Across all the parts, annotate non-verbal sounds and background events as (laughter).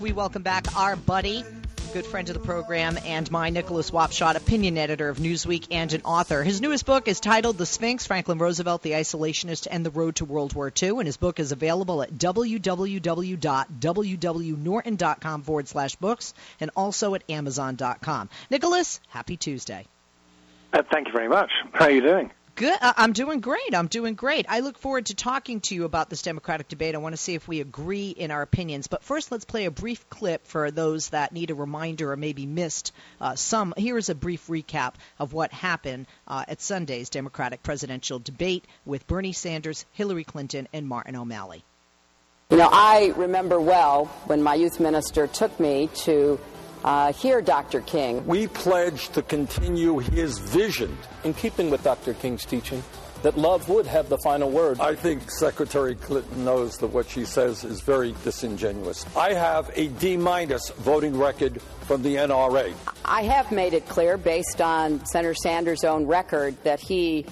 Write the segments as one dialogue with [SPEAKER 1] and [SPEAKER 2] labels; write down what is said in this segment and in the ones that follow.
[SPEAKER 1] We welcome back our buddy, good friend of the program, and my Nicholas Wapshott, opinion editor of Newsweek and an author. His newest book is titled The Sphinx Franklin Roosevelt, the Isolationist, and the Road to World War II. And his book is available at www.wwnorton.com forward slash books and also at amazon.com. Nicholas, happy Tuesday.
[SPEAKER 2] Uh, thank you very much. How are you doing?
[SPEAKER 1] Good. I'm doing great. I'm doing great. I look forward to talking to you about this Democratic debate. I want to see if we agree in our opinions. But first, let's play a brief clip for those that need a reminder or maybe missed uh, some. Here is a brief recap of what happened uh, at Sunday's Democratic presidential debate with Bernie Sanders, Hillary Clinton, and Martin O'Malley.
[SPEAKER 3] You know, I remember well when my youth minister took me to uh, hear Dr. King.
[SPEAKER 4] We pledge to continue his vision.
[SPEAKER 5] In keeping with Dr. King's teaching, that love would have the final word.
[SPEAKER 4] I think Secretary Clinton knows that what she says is very disingenuous. I have a D minus voting record from the NRA.
[SPEAKER 3] I have made it clear, based on Senator Sanders' own record, that he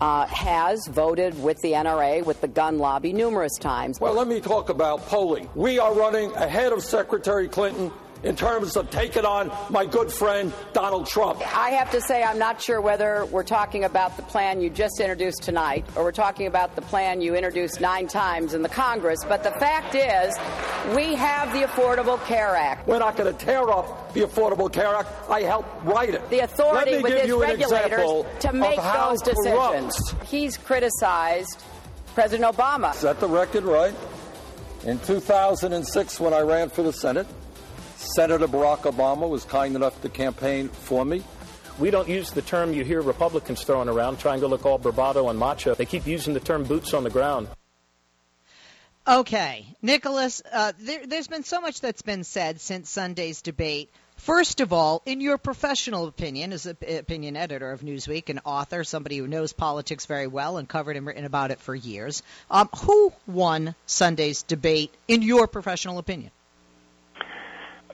[SPEAKER 3] uh, has voted with the NRA, with the gun lobby, numerous times.
[SPEAKER 4] Well, let me talk about polling. We are running ahead of Secretary Clinton in terms of taking on my good friend Donald Trump.
[SPEAKER 3] I have to say, I'm not sure whether we're talking about the plan you just introduced tonight or we're talking about the plan you introduced nine times in the Congress. But the fact is, we have the Affordable Care Act.
[SPEAKER 4] We're not going to tear up the Affordable Care Act. I helped write it.
[SPEAKER 3] The authority
[SPEAKER 4] Let me
[SPEAKER 3] with
[SPEAKER 4] give
[SPEAKER 3] his
[SPEAKER 4] you an
[SPEAKER 3] regulators to make those decisions.
[SPEAKER 4] Corrupt.
[SPEAKER 3] He's criticized President Obama.
[SPEAKER 4] Set the record right. In 2006, when I ran for the Senate, Senator Barack Obama was kind enough to campaign for me.
[SPEAKER 5] We don't use the term you hear Republicans throwing around, trying to look all bravado and macho. They keep using the term boots on the ground.
[SPEAKER 1] Okay, Nicholas, uh, there, has been so much that's been said since Sunday's debate. First of all, in your professional opinion, as an opinion editor of Newsweek, an author, somebody who knows politics very well and covered and written about it for years, um, who won Sunday's debate, in your professional opinion?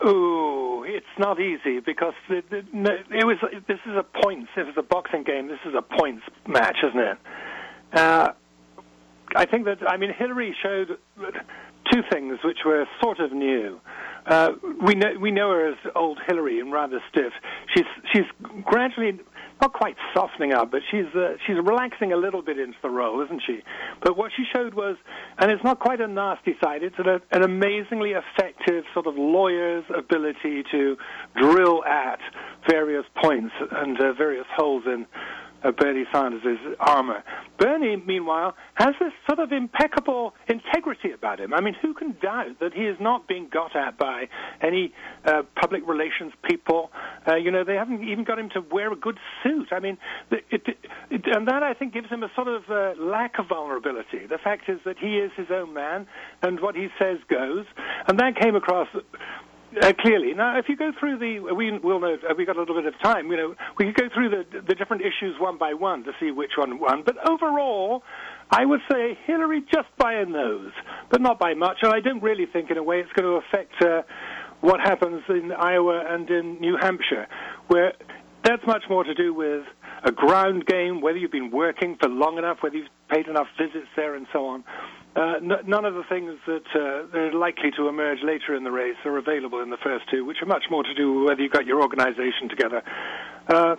[SPEAKER 2] Ooh, it's not easy because the, the, it was. This is a points. It was a boxing game. This is a points match, isn't it? Uh, I think that I mean Hillary showed two things which were sort of new. Uh, we know we know her as old Hillary and rather stiff. She's she's gradually not quite softening up, but she's uh, she's relaxing a little bit into the role, isn't she? But what she showed was, and it's not quite a nasty side. It's an, an amazingly effective sort of lawyer's ability to drill at various points and uh, various holes in uh, Bernie Sanders' armor. Bernie, meanwhile, has this sort of impeccable integrity about him. I mean, who can doubt that he is not being got at by any uh, public relations people? Uh, you know, they haven't even got him to wear a good suit. I mean, it, it, it, and that I think gives him a sort of uh, lack of vulnerability. The fact is that he is his own man, and what he says goes. And that came across uh, clearly. Now, if you go through the, we will know, uh, we got a little bit of time, you know, we could go through the, the different issues one by one to see which one won. But overall, I would say Hillary just by a nose, but not by much. And I don't really think, in a way, it's going to affect uh, what happens in Iowa and in New Hampshire, where that's much more to do with a ground game, whether you've been working for long enough, whether you've paid enough visits there, and so on. Uh, n- none of the things that uh, are likely to emerge later in the race are available in the first two, which are much more to do with whether you've got your organization together. Uh,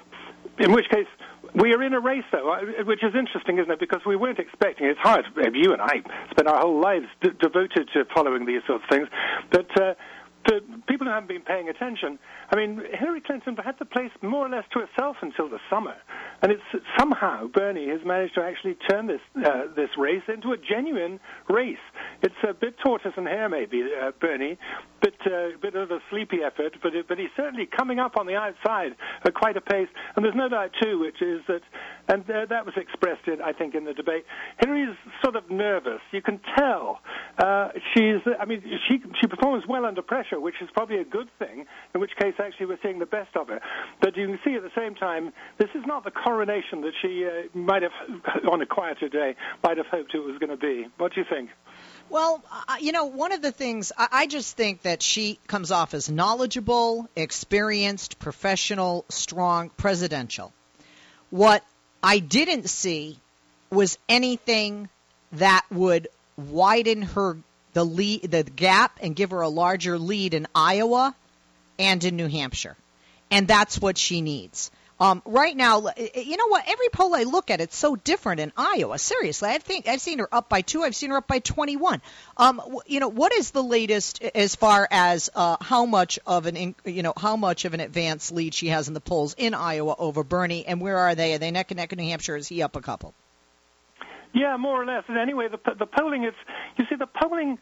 [SPEAKER 2] in which case, we are in a race, though, which is interesting, isn't it? Because we weren't expecting. It's hard. You and I spent our whole lives d- devoted to following these sorts of things, but uh, people who haven't been paying attention, I mean, Hillary Clinton had the place more or less to herself until the summer, and it's somehow Bernie has managed to actually turn this uh, this race into a genuine race. It's a bit tortoise and hare, maybe uh, Bernie, bit uh, bit of a sleepy effort, but it, but he's certainly coming up on the outside at quite a pace. And there's no doubt too, which is that And uh, that was expressed, in, I think, in the debate. Hillary is sort of nervous. You can tell. Uh, she's, I mean, she, she performs well under pressure, which is probably a good thing, in which case, actually, we're seeing the best of her. But you can see at the same time, this is not the coronation that she uh, might have, (laughs) on a quieter day, might have hoped it was going to be. What do you think?
[SPEAKER 1] Well, you know, one of the things I just think that she comes off as knowledgeable, experienced, professional, strong, presidential. What I didn't see was anything that would widen her the lead, the gap, and give her a larger lead in Iowa and in New Hampshire, and that's what she needs. Um, right now, you know what? Every poll I look at, it's so different in Iowa. Seriously, I think I've seen her up by two. I've seen her up by 21. Um, you know, what is the latest as far as uh, how much of an, you know, how much of an advance lead she has in the polls in Iowa over Bernie, and where are they? Are they neck and neck in New Hampshire? Is he up a couple?
[SPEAKER 2] Yeah, more or less. Anyway, the the polling, it's you see the polling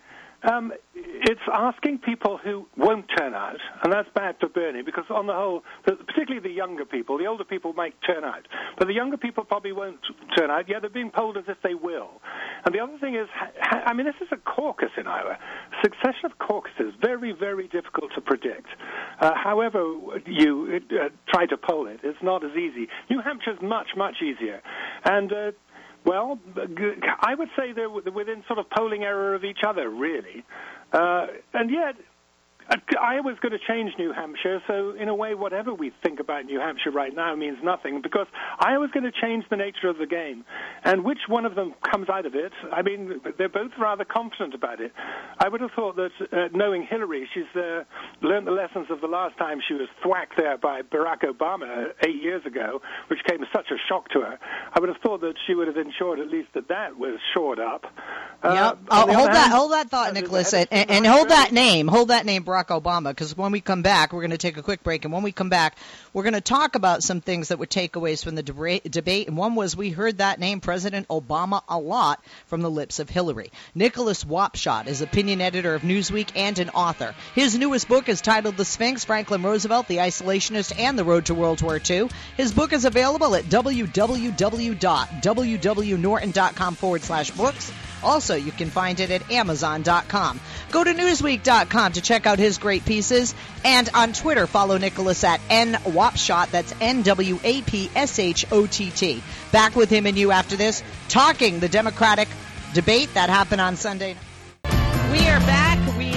[SPEAKER 2] um, it's asking people who won't turn out, and that's bad for Bernie because, on the whole, particularly the younger people, the older people might turn out, but the younger people probably won't turn out. Yeah, they're being polled as if they will. And the other thing is, I mean, this is a caucus in Iowa. Succession of caucuses very, very difficult to predict. Uh, however, you uh, try to poll it, it's not as easy. New Hampshire's much, much easier, and uh, well, I would say they're within sort of polling error of each other, really. Uh, and yet, Iowa's going to change New Hampshire, so in a way, whatever we think about New Hampshire right now means nothing because Iowa's going to change the nature of the game. And which one of them comes out of it, I mean, they're both rather confident about it. I would have thought that uh, knowing Hillary, she's uh, learned the lessons of the last time she was thwacked there by Barack Obama eight years ago, which came as such a shock to her. I would have thought that she would have ensured at least that that was shored up.
[SPEAKER 1] Uh, yep. Uh, hold hand, that, hold that thought, Nicholas, and, and hold that name, hold that name, Barack Obama, because when we come back, we're going to take a quick break, and when we come back, we're going to talk about some things that were takeaways from the debate. And one was we heard that name, President Obama, a lot from the lips of Hillary. Nicholas Wapshott is opinion editor of Newsweek and an author. His newest book is titled The Sphinx: Franklin Roosevelt, the Isolationist, and the Road to World War II. His book is available at www.wwnorton.com forward slash books. Also, you can find it at Amazon.com. Go to Newsweek.com to check out his great pieces. And on Twitter, follow Nicholas at NWAPSHOTT. That's N W A P S H O T T. Back with him and you after this, talking the Democratic debate that happened on Sunday. We are back.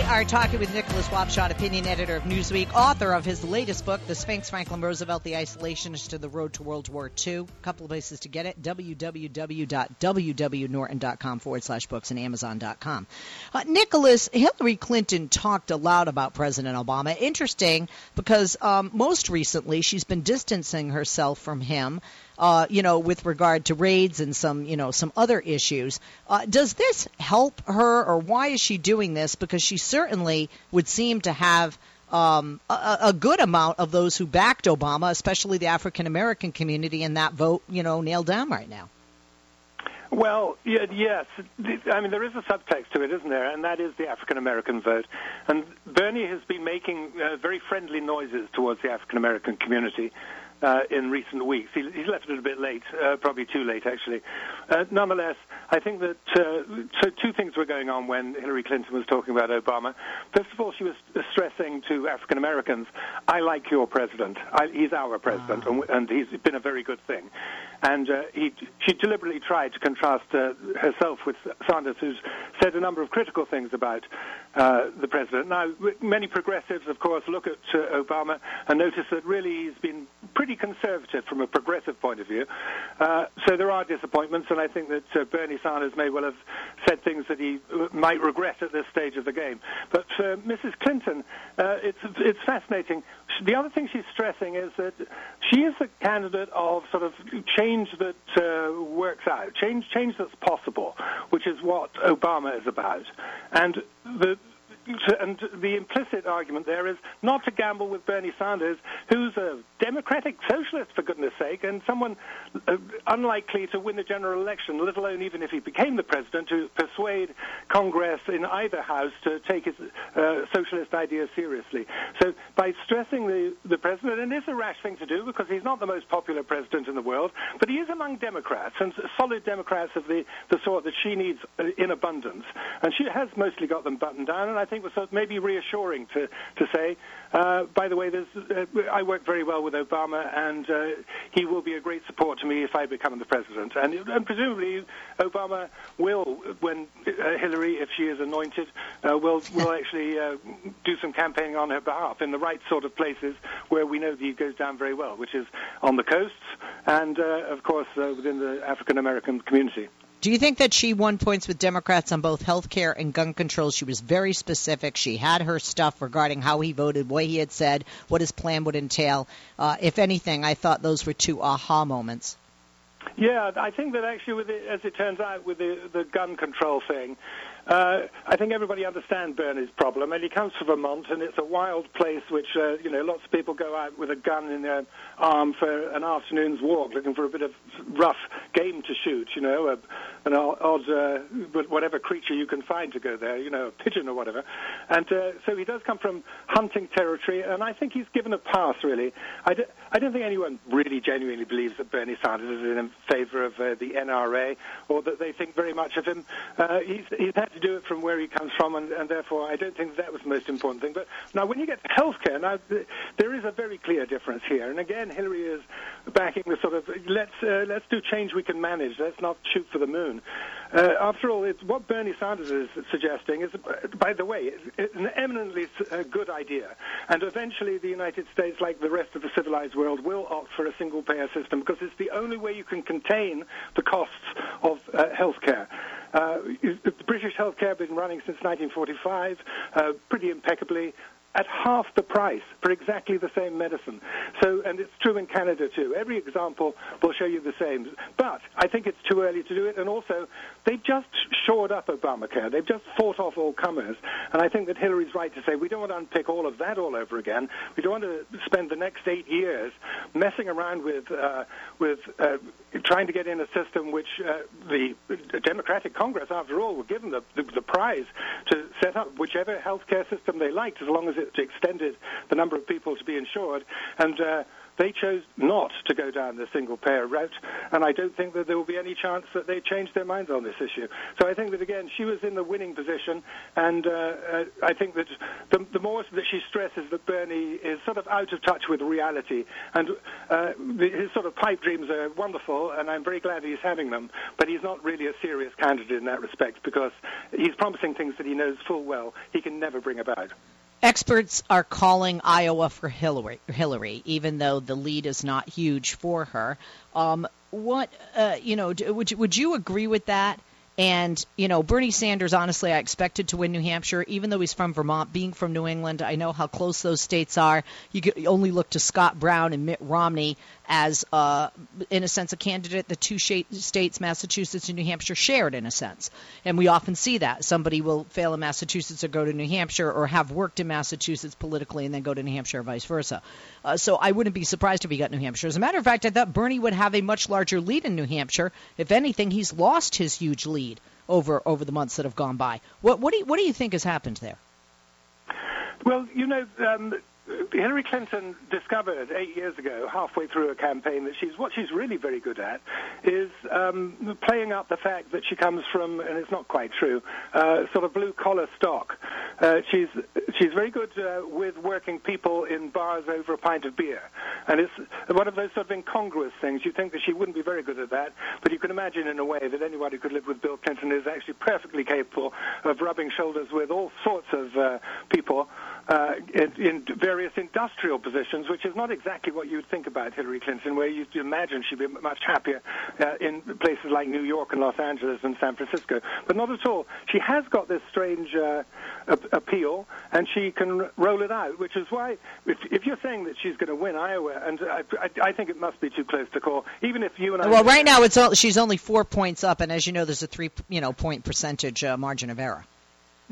[SPEAKER 1] Are talking with Nicholas Wapshott, opinion editor of Newsweek, author of his latest book, The Sphinx, Franklin Roosevelt, The Isolationist to the Road to World War II. A couple of places to get it, www.wwnorton.com forward slash books and amazon.com. Uh, Nicholas, Hillary Clinton talked a lot about President Obama. Interesting because um, most recently she's been distancing herself from him uh, you know, with regard to raids and some, you know, some other issues. Uh, does this help her, or why is she doing this? Because she certainly would seem to have um, a, a, good amount of those who backed Obama, especially the African American community, in that vote, you know, nailed down right now.
[SPEAKER 2] Well, yeah, yes. I mean, there is a subtext to it, isn't there? And that is the African American vote. And Bernie has been making uh, very friendly noises towards the African American community uh, in recent weeks. He, he's left it a bit late, uh, probably too late, actually. Uh, nonetheless, I think that uh, so two things were going on when Hillary Clinton was talking about Obama. First of all, she was stressing to African Americans, "I like your president. I, he's our president, wow. and, and, he's been a very good thing." And uh, he, she deliberately tried to contrast uh, herself with Sanders, who's said a number of critical things about the president. Now, many progressives, of course, look at Obama and notice that really he's been pretty conservative from a progressive point of view. so there are disappointments, and I think that Bernie Sanders may well have said things that he might regret at this stage of the game. But for Mrs. Clinton, uh, it's it's fascinating. The other thing she's stressing is that she is the candidate of sort of change that uh, works out, change change that's possible, which is what Obama is about. And the and the implicit argument there is not to gamble with Bernie Sanders, who's a democratic socialist, for goodness sake, and someone uh, unlikely to win the general election, let alone even if he became the president, to persuade Congress in either house to take his uh, socialist ideas seriously. So by stressing the, the president, and it's a rash thing to do because he's not the most popular president in the world, but he is among Democrats, and solid Democrats of the, the sort that she needs uh, in abundance. And she has mostly got them buttoned down, and I think it was maybe reassuring to, to say, uh, by the way, uh, I work very well with Obama, and uh, he will be a great support to me if I become the president. And, and presumably, Obama will, when uh, Hillary, if she is anointed, uh, will will actually uh, do some campaigning on her behalf in the right sort of places where we know that he goes down very well, which is on the coasts and, of course, within the African American community.
[SPEAKER 1] Do you think that she won points with Democrats on both health care and gun control? She was very specific. She had her stuff regarding how he voted, what he had said, what his plan would entail. Uh, if anything, I thought those were two aha moments.
[SPEAKER 2] Yeah, I think that actually, with it, as it turns out, with the, the gun control thing, uh, I think everybody understands Bernie's problem, and he comes from Vermont, and it's a wild place which, uh, you know, lots of people go out with a gun in their arm for an afternoon's walk, looking for a bit of rough game to shoot, you know, a, an odd, uh, whatever creature you can find to go there, you know, a pigeon or whatever. And uh, so he does come from hunting territory, and I think he's given a pass, really. I d- I don't think anyone really genuinely believes that Bernie Sanders is in favor of uh, the NRA, or that they think very much of him. Uh, he's, he's had to do it from where he comes from, and, and therefore I don't think that was the most important thing. But now, when you get to healthcare, now th- there is a very clear difference here. And again, Hillary is backing the sort of let's uh, let's do change we can manage. Let's not shoot for the moon. Uh, after all, it's what Bernie Sanders is suggesting is, by the way, it's an eminently uh, good idea. And eventually, the United States, like the rest of the civilized world, will opt for a single-payer system because it's the only way you can contain the costs of uh, healthcare. Uh, the British healthcare has been running since 1945, uh, pretty impeccably at half the price for exactly the same medicine. So, and it's true in Canada too. Every example will show you the same. But I think it's too early to do it, and also they've just shored up Obamacare. They've just fought off all comers, and I think that Hillary's right to say we don't want to unpick all of that all over again. We don't want to spend the next eight years messing around with uh, with uh, trying to get in a system which uh, the Democratic Congress, after all, were given the, the, the prize to set up whichever health care system they liked, as long as extended the number of people to be insured, and uh, they chose not to go down the single payer route, and I don't think that there will be any chance that they change their minds on this issue. So I think that again, she was in the winning position, and uh, uh, I think that the, the, more that she stresses that Bernie is sort of out of touch with reality, and uh, his sort of pipe dreams are wonderful, and I'm very glad he's having them, but he's not really a serious candidate in that respect because he's promising things that he knows full well he can never bring about.
[SPEAKER 1] Experts are calling Iowa for Hillary, Hillary, even though the lead is not huge for her. Um, what uh, you know? Would you, would you agree with that? And, you know, Bernie Sanders, honestly, I expected to win New Hampshire, even though he's from Vermont. Being from New England, I know how close those states are. You could only look to Scott Brown and Mitt Romney as, uh, in a sense, a candidate the two states, Massachusetts and New Hampshire, shared, in a sense. And we often see that. Somebody will fail in Massachusetts or go to New Hampshire or have worked in Massachusetts politically and then go to New Hampshire or vice versa. Uh, so I wouldn't be surprised if he got New Hampshire. As a matter of fact, I thought Bernie would have a much larger lead in New Hampshire. If anything, he's lost his huge lead over over the months that have gone by. What what do you, what do you think has happened there?
[SPEAKER 2] Well, you know, um, Hillary Clinton discovered eight years ago, halfway through a campaign, that she's what she's really very good at is um, playing up the fact that she comes from, and it's not quite true, uh, sort of blue collar stock. Uh, she's she's very good uh, with working people in bars over a pint of beer, and it's one of those sort of incongruous things. You think that she wouldn't be very good at that, but you can imagine in a way that anybody who could live with Bill Clinton is actually perfectly capable of rubbing shoulders with all sorts of uh, people uh, in, in, various industrial positions, which is not exactly what you'd think about Hillary Clinton, where you'd imagine she'd be much happier uh, in places like New York and Los Angeles and San Francisco. But not at all. She has got this strange uh, appeal, and she can roll it out, which is why, if, if you're saying that she's going to win Iowa, and I, I, I, think it must be too close to call, even if you and I.
[SPEAKER 1] Well, right now it's all, she's only four points up, and as you know, there's a three you know point percentage uh, margin of error.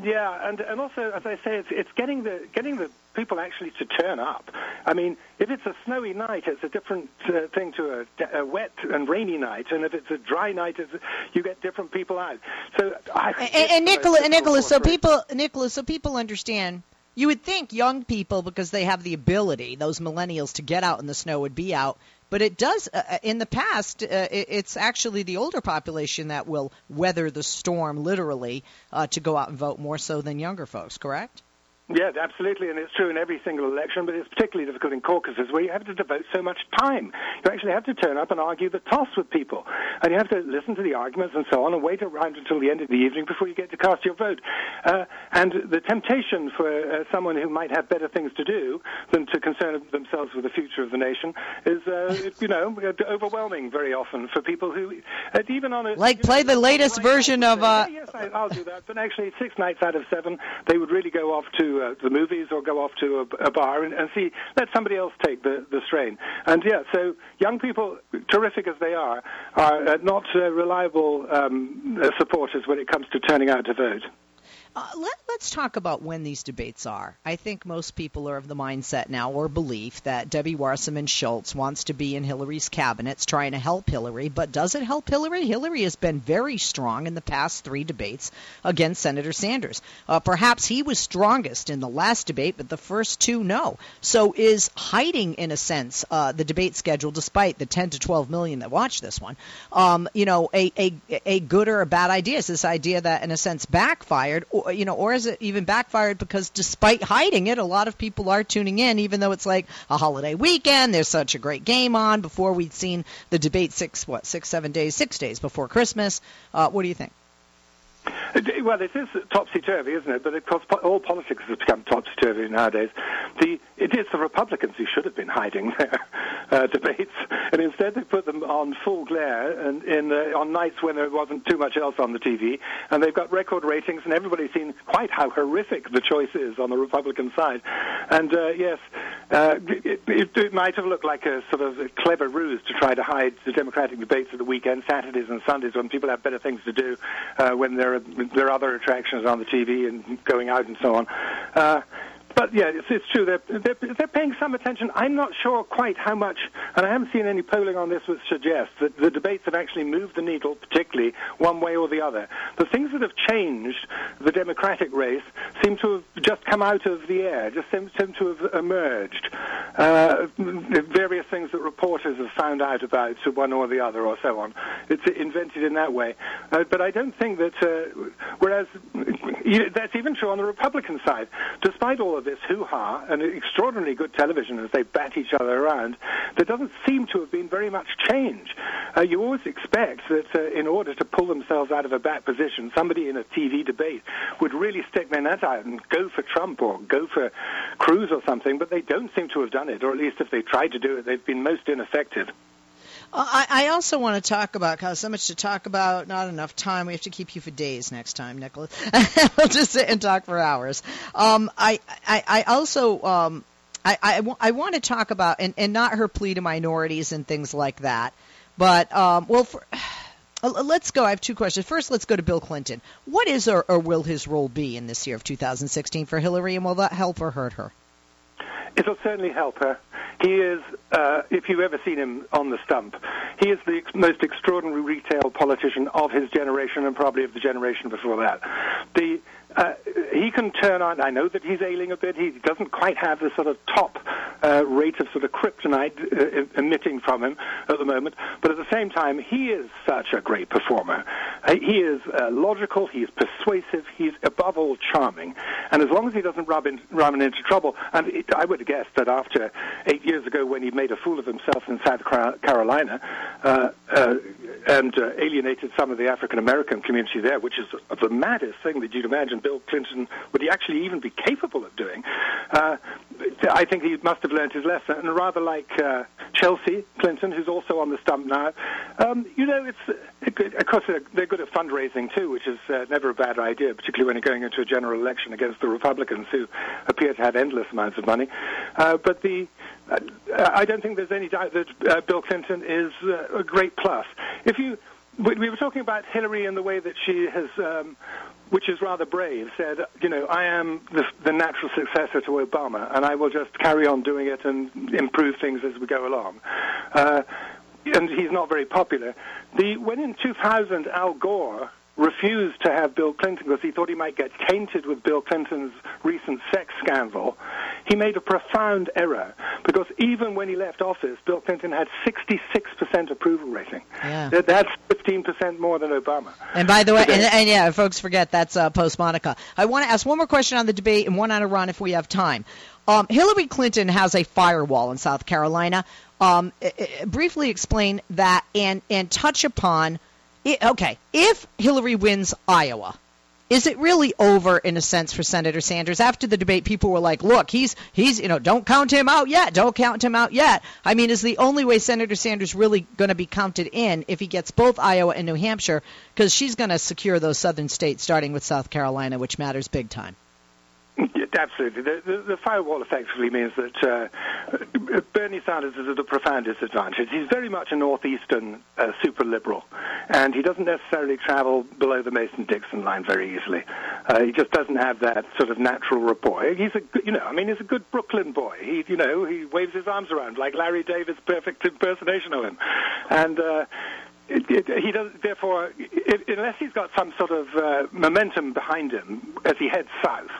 [SPEAKER 2] Yeah, and and also, as I say, it's it's getting the getting the people actually to turn up. I mean, if it's a snowy night, it's a different uh, thing to a, a, wet and rainy night, and if it's a dry night, it's, you get different people out. So, I,
[SPEAKER 1] and, and Nicholas, Nicholas, so people, Nicholas, so people understand. You would think young people, because they have the ability, those millennials, to get out in the snow would be out. But it does, uh, uh, in the past, uh, it's actually the older population that will weather the storm, literally, uh, to go out and vote more so than younger folks, correct?
[SPEAKER 2] Yeah, absolutely, and it's true in every single election, but it's particularly difficult in caucuses where you have to devote so much time. You actually have to turn up and argue the toss with people, and you have to listen to the arguments and so on, and wait around until the end of the evening before you get to cast your vote. Uh, and the temptation for uh, someone who might have better things to do than to concern themselves with the future of the nation is, uh, (laughs) you know, overwhelming very often for people who, uh, even on a
[SPEAKER 1] like play
[SPEAKER 2] know,
[SPEAKER 1] the latest version of.
[SPEAKER 2] Uh... Yes, I, I'll do that. But actually, six nights out of seven, they would really go off to uh, the movies or go off to a, a bar and, and, see, let somebody else take the, the strain. And yeah, so young people, terrific as they are, are uh, not uh, reliable um, supporters when it comes to turning out to vote.
[SPEAKER 1] Uh, let, us talk about when these debates are. I think most people are of the mindset now or belief that Debbie Wasserman Schultz wants to be in Hillary's cabinets trying to help Hillary, but does it help Hillary? Hillary has been very strong in the past three debates against Senator Sanders. Uh, perhaps he was strongest in the last debate, but the first two, no. So is hiding, in a sense, uh, the debate schedule, despite the 10 to 12 million that watch this one, um, you know, a, a, a good or a bad idea? Is this idea that, in a sense, backfired? Or, you know, or is it even backfired because despite hiding it, a lot of people are tuning in, even though it's like a holiday weekend. There's such a great game on. Before we'd seen the debate six, what, six, seven days, six days before Christmas. Uh, what do you think?
[SPEAKER 2] Well, it is topsy turvy, isn't it? But of course, all politics has become topsy turvy nowadays. The, it is the Republicans who should have been hiding their uh, debates, and instead they put them on full glare and in uh, on nights when there wasn't too much else on the TV, and they've got record ratings, and everybody's seen quite how horrific the choice is on the Republican side. And uh, yes, uh, it, it, it, might have looked like a sort of a clever ruse to try to hide the Democratic debates at the weekend, Saturdays and Sundays, when people have better things to do, uh, when there are there are other attractions on the TV and going out and so on. Uh, but yeah, it's, it's true. They're, they're, they're paying some attention. I'm not sure quite how much, and I haven't seen any polling on this which suggests that the debates have actually moved the needle, particularly one way or the other. The things that have changed the Democratic race seem to have just come out of the air, just seem, seem to have emerged. Uh, various things that reporters have found out about to one or the other, or so on. It's invented in that way. Uh, but I don't think that, uh, whereas you know, that's even true on the Republican side, despite all of this hoo-ha and extraordinarily good television as they bat each other around, there doesn't seem to have been very much change. Uh, you always expect that uh, in order to pull themselves out of a bad position, somebody in a TV debate would really stick their neck out and go for Trump or go for Cruz or something, but they don't seem to have done it, or at least if they tried to do it, they've been most ineffective.
[SPEAKER 1] I, also want to talk about because so much to talk about, not enough time. We have to keep you for days next time, Nicholas. (laughs) we'll just sit and talk for hours. Um, I, I, I also. Um, I, I, w- I want to talk about, and, and not her plea to minorities and things like that, but, um, well, for, (sighs) let's go. I have two questions. First, let's go to Bill Clinton. What is or, or will his role be in this year of 2016 for Hillary, and will that help or hurt her?
[SPEAKER 2] It'll certainly help her. He is, uh, if you've ever seen him on the stump, he is the ex- most extraordinary retail politician of his generation and probably of the generation before that. The uh, he can turn on. I know that he's ailing a bit. He doesn't quite have the sort of top uh, rate of sort of kryptonite uh, emitting from him at the moment. But at the same time, he is such a great performer. Uh, he is uh, logical. He is persuasive. He's above all charming. And as long as he doesn't rub, in, run into trouble, and it, I would guess that after eight years ago, when he made a fool of himself in South Carolina uh, and alienated some of the African American community there, which is the maddest thing that you'd imagine Bill Clinton would he actually even be capable of doing. Uh, I think he must have learned his lesson, and rather like uh, Chelsea Clinton, who's also on the stump now. Um, you know, it's it, of course they're good at fundraising too, which is uh, never a bad idea, particularly when you're going into a general election against the Republicans, who appear to have endless amounts of money. Uh, but the uh, I don't think there's any doubt that uh, Bill Clinton is uh, a great plus. If you we were talking about Hillary and the way that she has um, which is rather brave, said, you know, I am the, the, natural successor to Obama, and I will just carry on doing it and improve things as we go along. Uh, and he's not very popular. The, when in 2000 Al Gore refused to have Bill Clinton because he thought he might get tainted with Bill Clinton's recent sex scandal, he made a profound error because even when he left office, Bill Clinton had 66% approval rating.
[SPEAKER 1] Yeah.
[SPEAKER 2] That's 15% more than Obama.
[SPEAKER 1] And by the way, and, and, yeah, folks forget that's uh, post Monica. I want to ask one more question on the debate and one on Iran if we have time. Um, Hillary Clinton has a firewall in South Carolina. Um, briefly explain that and and touch upon it, okay, if Hillary wins Iowa, is it really over in a sense for Senator Sanders? After the debate, people were like, "Look, he's he's you know, don't count him out yet. Don't count him out yet." I mean, is the only way Senator Sanders really going to be counted in if he gets both Iowa and New Hampshire because she's going to secure those southern states, starting with South Carolina, which matters big time. (laughs)
[SPEAKER 2] Absolutely. The, the, the, firewall effectively means that uh, Bernie Sanders is at a profound disadvantage. He's very much a northeastern uh, super liberal, and he doesn't necessarily travel below the Mason-Dixon line very easily. Uh, he just doesn't have that sort of natural rapport. He's a, you know, I mean, he's a good Brooklyn boy. He, you know, he waves his arms around like Larry David's perfect impersonation of him, and uh, it, he does, therefore, it, unless he's got some sort of uh, momentum behind him as he heads south,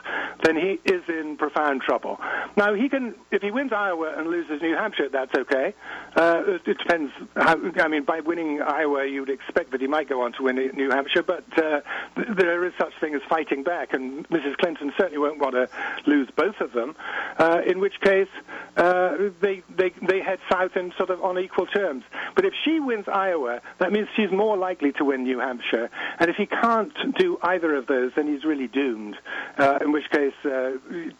[SPEAKER 2] then he is in profound trouble. Now, he can, if he wins Iowa and loses New Hampshire, that's okay. Uh, it, depends. How, I mean, by winning Iowa, you'd expect that he might go on to win New Hampshire, but uh, there is such thing as fighting back, and Mrs. Clinton certainly won't want to lose both of them. Uh, in which case, uh, they, they they head south in sort of on equal terms. But if she wins Iowa, that means she's more likely to win New Hampshire. And if he can't do either of those, then he's really doomed. Uh, in which case, uh,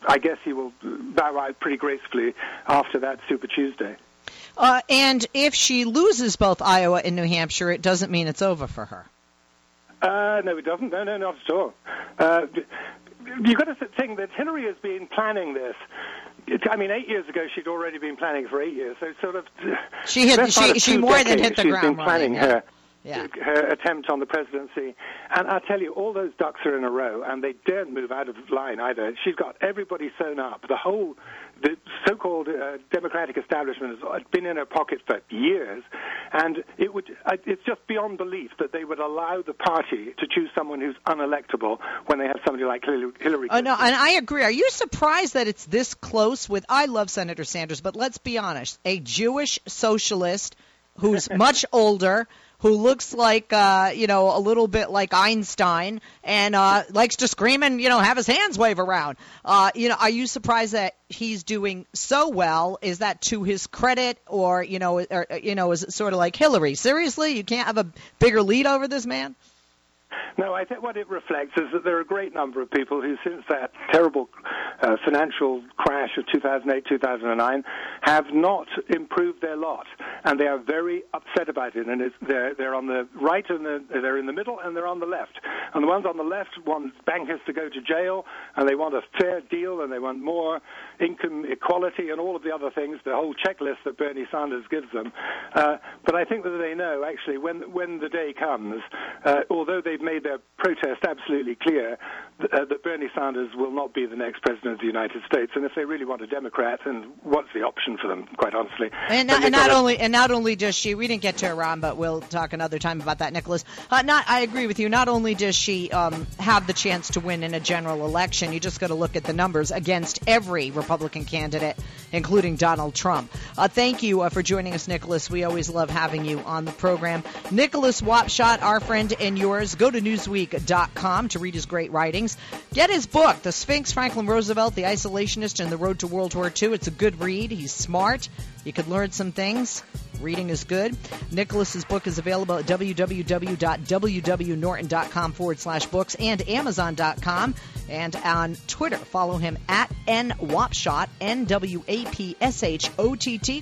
[SPEAKER 2] I guess he will bow out pretty gracefully after that Super Tuesday.
[SPEAKER 1] Uh, and if she loses both Iowa and New Hampshire, it doesn't mean it's over for her.
[SPEAKER 2] Uh, no, it doesn't. No, no, not at all. Uh, you've got to think that Hillary has been planning this I mean, eight years ago, she'd already been planning for eight years. So sort of,
[SPEAKER 1] she hit, (laughs) she, she more than hit the
[SPEAKER 2] she's
[SPEAKER 1] ground
[SPEAKER 2] been planning
[SPEAKER 1] running,
[SPEAKER 2] her.
[SPEAKER 1] Yeah.
[SPEAKER 2] her attempt on the presidency. And I tell you, all those ducks are in a row, and they daren't move out of line either. She's got everybody sewn up. The whole the so-called uh, Democratic establishment has been in her pocket for years, and it would, uh, it's just beyond belief that they would allow the party to choose someone who's unelectable when they have somebody like Hillary. Clinton.
[SPEAKER 1] Oh, no, and I agree. Are you surprised that it's this close with, I love Senator Sanders, but let's be honest, a Jewish socialist who's (laughs) much older – who looks like uh, you know a little bit like Einstein and uh, likes to scream and you know have his hands wave around. Uh, you know, are you surprised that he's doing so well? Is that to his credit, or you know, or, you know, is it sort of like Hillary? Seriously, you can't have a bigger lead over this man?
[SPEAKER 2] No, I think what it reflects is that there are a great number of people who, since that terrible uh, financial crash of 2008, 2009, have not improved their lot, and they are very upset about it. And they're they're on the right and the, they're in the middle and they're on the left. And the ones on the left want bankers to go to jail, and they want a fair deal, and they want more income equality, and all of the other things, the whole checklist that Bernie Sanders gives them. Uh, but I think that they know actually when when the day comes, uh, although they've made their protest absolutely clear uh, that Bernie Sanders will not be the next president of the United States. And if they really want a Democrat, then what's the option for them, quite honestly?
[SPEAKER 1] And not, and not only and not only does she, we didn't get to Iran, but we'll talk another time about that, Nicholas. Uh, not, I agree with you. Not only does she um, have the chance to win in a general election, you just got to look at the numbers against every Republican candidate, including Donald Trump. Uh, thank you uh, for joining us, Nicholas. We always love having you on the program. Nicholas Wapshott, our friend and yours. Go to Newsweek.com to read his great writings. Get his book, The Sphinx, Franklin Roosevelt, The Isolationist, and the Road to World War II. It's a good read. He's smart. You could learn some things. Reading is good. Nicholas's book is available at www.wwnorton.com forward slash books and amazon.com. And on Twitter, follow him at nwapshott, N W A P S H O T T.